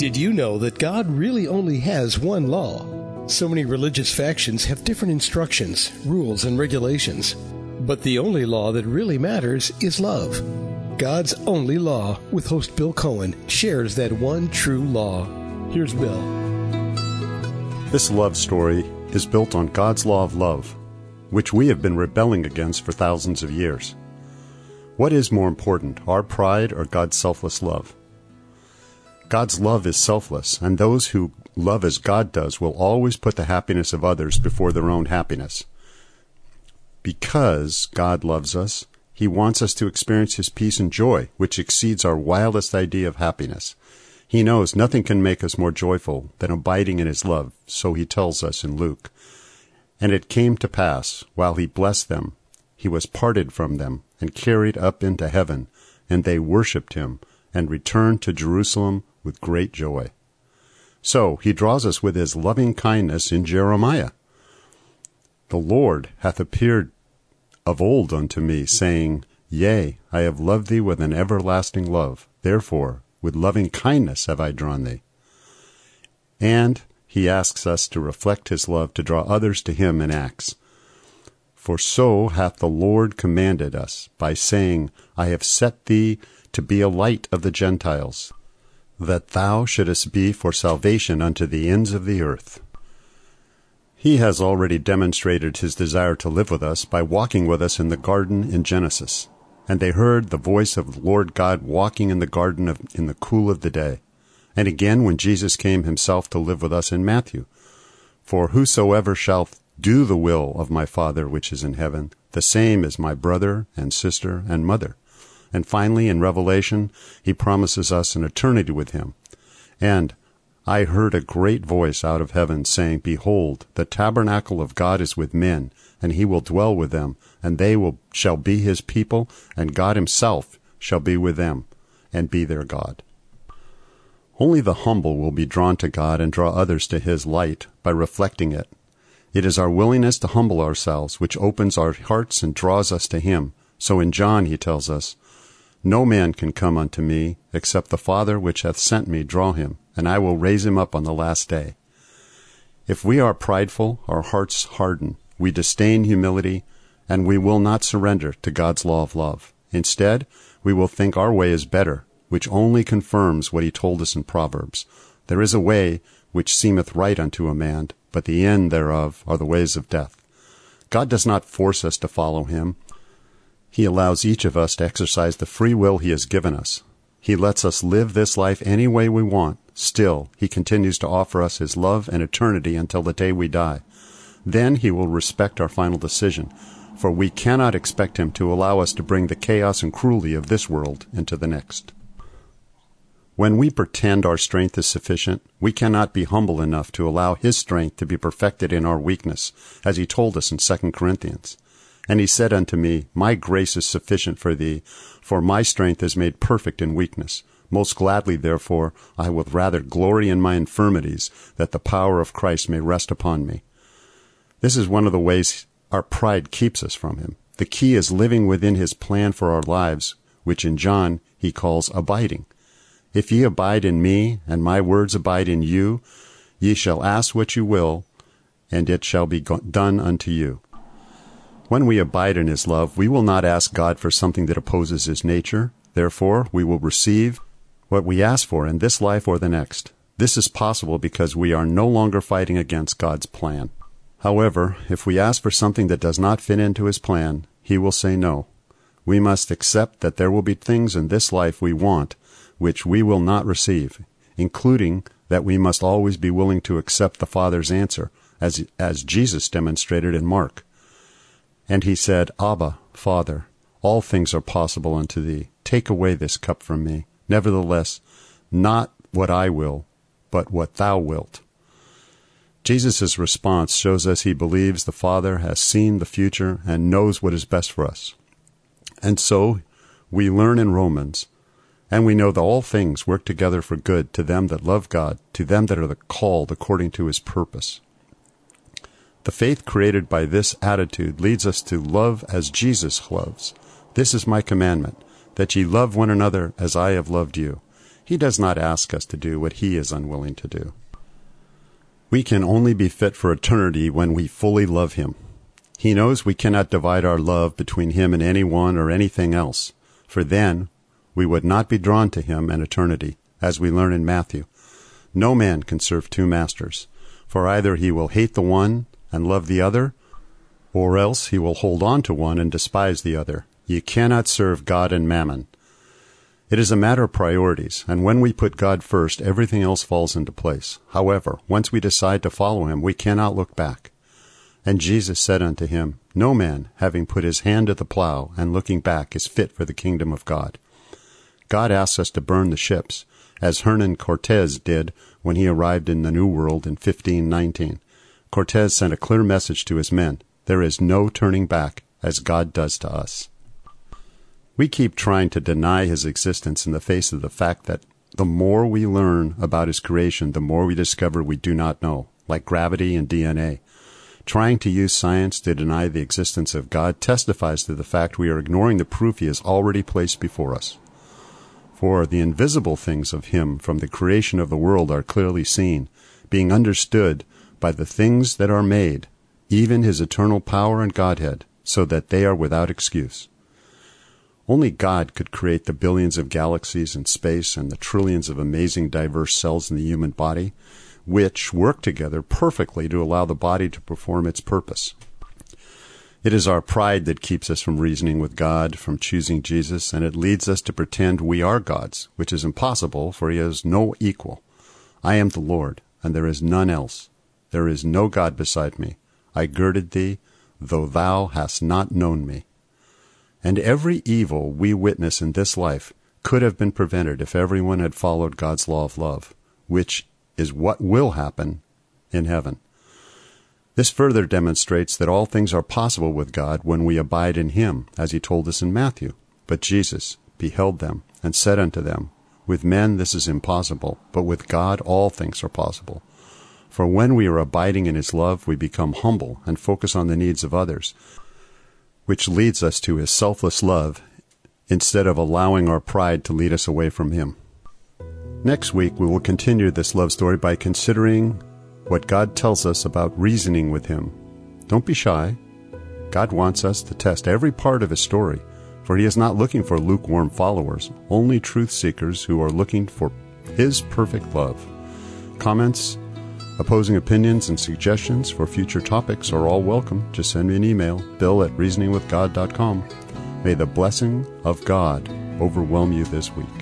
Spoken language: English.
Did you know that God really only has one law? So many religious factions have different instructions, rules, and regulations. But the only law that really matters is love. God's only law, with host Bill Cohen, shares that one true law. Here's Bill. This love story is built on God's law of love, which we have been rebelling against for thousands of years. What is more important, our pride or God's selfless love? God's love is selfless, and those who love as God does will always put the happiness of others before their own happiness. Because God loves us, He wants us to experience His peace and joy, which exceeds our wildest idea of happiness. He knows nothing can make us more joyful than abiding in His love, so He tells us in Luke. And it came to pass, while He blessed them, He was parted from them and carried up into heaven, and they worshipped Him, and returned to Jerusalem with great joy. So he draws us with his loving kindness in Jeremiah. The Lord hath appeared of old unto me, saying, Yea, I have loved thee with an everlasting love. Therefore, with loving kindness have I drawn thee. And he asks us to reflect his love to draw others to him in acts. For so hath the Lord commanded us, by saying, I have set thee to be a light of the Gentiles, that thou shouldest be for salvation unto the ends of the earth. He has already demonstrated his desire to live with us by walking with us in the garden in Genesis. And they heard the voice of the Lord God walking in the garden of, in the cool of the day. And again when Jesus came himself to live with us in Matthew. For whosoever shall do the will of my Father which is in heaven, the same is my brother and sister and mother. And finally, in Revelation, he promises us an eternity with him. And I heard a great voice out of heaven saying, Behold, the tabernacle of God is with men, and he will dwell with them, and they will, shall be his people, and God himself shall be with them, and be their God. Only the humble will be drawn to God and draw others to his light by reflecting it. It is our willingness to humble ourselves which opens our hearts and draws us to him. So in John he tells us, no man can come unto me, except the Father which hath sent me draw him, and I will raise him up on the last day. If we are prideful, our hearts harden, we disdain humility, and we will not surrender to God's law of love. Instead, we will think our way is better, which only confirms what he told us in Proverbs. There is a way which seemeth right unto a man, but the end thereof are the ways of death. God does not force us to follow him. He allows each of us to exercise the free will He has given us. He lets us live this life any way we want. Still, He continues to offer us His love and eternity until the day we die. Then He will respect our final decision, for we cannot expect Him to allow us to bring the chaos and cruelty of this world into the next. When we pretend our strength is sufficient, we cannot be humble enough to allow His strength to be perfected in our weakness, as He told us in 2 Corinthians. And he said unto me, My grace is sufficient for thee, for my strength is made perfect in weakness. Most gladly, therefore, I will rather glory in my infirmities, that the power of Christ may rest upon me. This is one of the ways our pride keeps us from him. The key is living within his plan for our lives, which in John he calls abiding. If ye abide in me, and my words abide in you, ye shall ask what you will, and it shall be done unto you. When we abide in his love, we will not ask God for something that opposes his nature. Therefore, we will receive what we ask for in this life or the next. This is possible because we are no longer fighting against God's plan. However, if we ask for something that does not fit into his plan, he will say no. We must accept that there will be things in this life we want which we will not receive, including that we must always be willing to accept the Father's answer, as, as Jesus demonstrated in Mark. And he said, Abba, Father, all things are possible unto thee. Take away this cup from me. Nevertheless, not what I will, but what thou wilt. Jesus' response shows us he believes the Father has seen the future and knows what is best for us. And so we learn in Romans, and we know that all things work together for good to them that love God, to them that are the called according to his purpose. The faith created by this attitude leads us to love as Jesus loves. This is my commandment, that ye love one another as I have loved you. He does not ask us to do what He is unwilling to do. We can only be fit for eternity when we fully love Him. He knows we cannot divide our love between Him and anyone or anything else, for then we would not be drawn to Him in eternity, as we learn in Matthew. No man can serve two masters, for either he will hate the one and love the other, or else he will hold on to one and despise the other. You cannot serve God and mammon. It is a matter of priorities, and when we put God first, everything else falls into place. However, once we decide to follow him, we cannot look back. And Jesus said unto him, No man, having put his hand to the plow and looking back, is fit for the kingdom of God. God asks us to burn the ships, as Hernan Cortez did when he arrived in the New World in 1519. Cortez sent a clear message to his men. There is no turning back, as God does to us. We keep trying to deny his existence in the face of the fact that the more we learn about his creation, the more we discover we do not know, like gravity and DNA. Trying to use science to deny the existence of God testifies to the fact we are ignoring the proof he has already placed before us. For the invisible things of him from the creation of the world are clearly seen, being understood by the things that are made, even his eternal power and Godhead, so that they are without excuse. Only God could create the billions of galaxies in space and the trillions of amazing diverse cells in the human body, which work together perfectly to allow the body to perform its purpose. It is our pride that keeps us from reasoning with God, from choosing Jesus, and it leads us to pretend we are gods, which is impossible, for he has no equal. I am the Lord, and there is none else. There is no God beside me. I girded thee, though thou hast not known me. And every evil we witness in this life could have been prevented if everyone had followed God's law of love, which is what will happen in heaven. This further demonstrates that all things are possible with God when we abide in Him, as He told us in Matthew. But Jesus beheld them and said unto them, With men this is impossible, but with God all things are possible. For when we are abiding in His love, we become humble and focus on the needs of others, which leads us to his selfless love instead of allowing our pride to lead us away from him. Next week, we will continue this love story by considering what God tells us about reasoning with him. Don't be shy. God wants us to test every part of his story, for he is not looking for lukewarm followers, only truth seekers who are looking for his perfect love. Comments Opposing opinions and suggestions for future topics are all welcome. Just send me an email, bill at reasoningwithgod.com. May the blessing of God overwhelm you this week.